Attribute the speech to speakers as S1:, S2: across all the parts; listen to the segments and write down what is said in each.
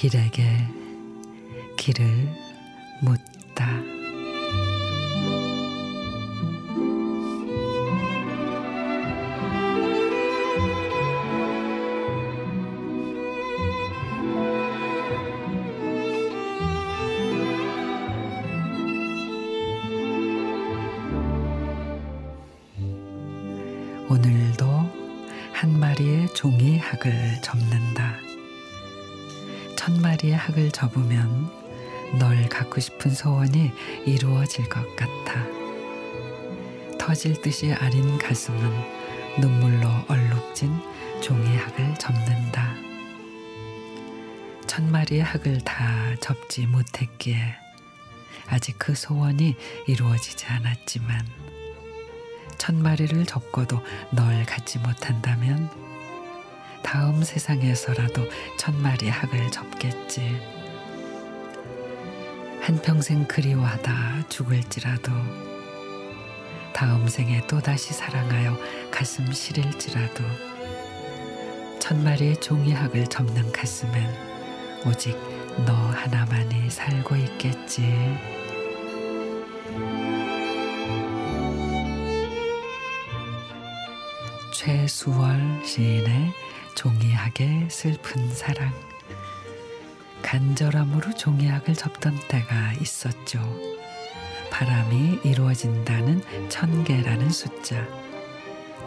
S1: 길에게 길을 묻다. 오늘도 한 마리의 종이 학을 접는다. 천 마리의 학을 접으면 널 갖고 싶은 소원이 이루어질 것 같아. 터질 듯이 아린 가슴은 눈물로 얼룩진 종이 학을 접는다. 천 마리의 학을 다 접지 못했기에 아직 그 소원이 이루어지지 않았지만 천 마리를 접고도 널 갖지 못한다면 다음 세상에서라도 천 마리 학을 접겠지. 한평생 그리워하다 죽을지라도 다음 생에 또다시 사랑하여 가슴 시릴지라도 천 마리의 종이학을 접는 가슴엔 오직 너 하나만이 살고 있겠지. 최수월 시인의 종이학의 슬픈 사랑 간절함으로 종이학을 접던 때가 있었죠. 바람이 이루어진다는 천 개라는 숫자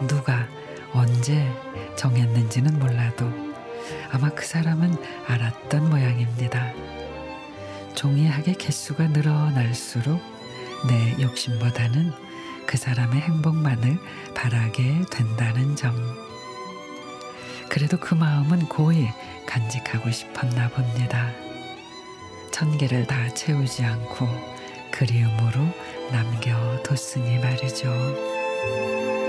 S1: 누가 언제 정했는지는 몰라도 아마 그 사람은 알았던 모양입니다. 종이학의 개수가 늘어날수록 내 욕심보다는 그 사람의 행복만을 바라게 된다는 점. 그래도 그 마음은 고이 간직하고 싶었나 봅니다. 천 개를 다 채우지 않고 그리움으로 남겨뒀으니 말이죠.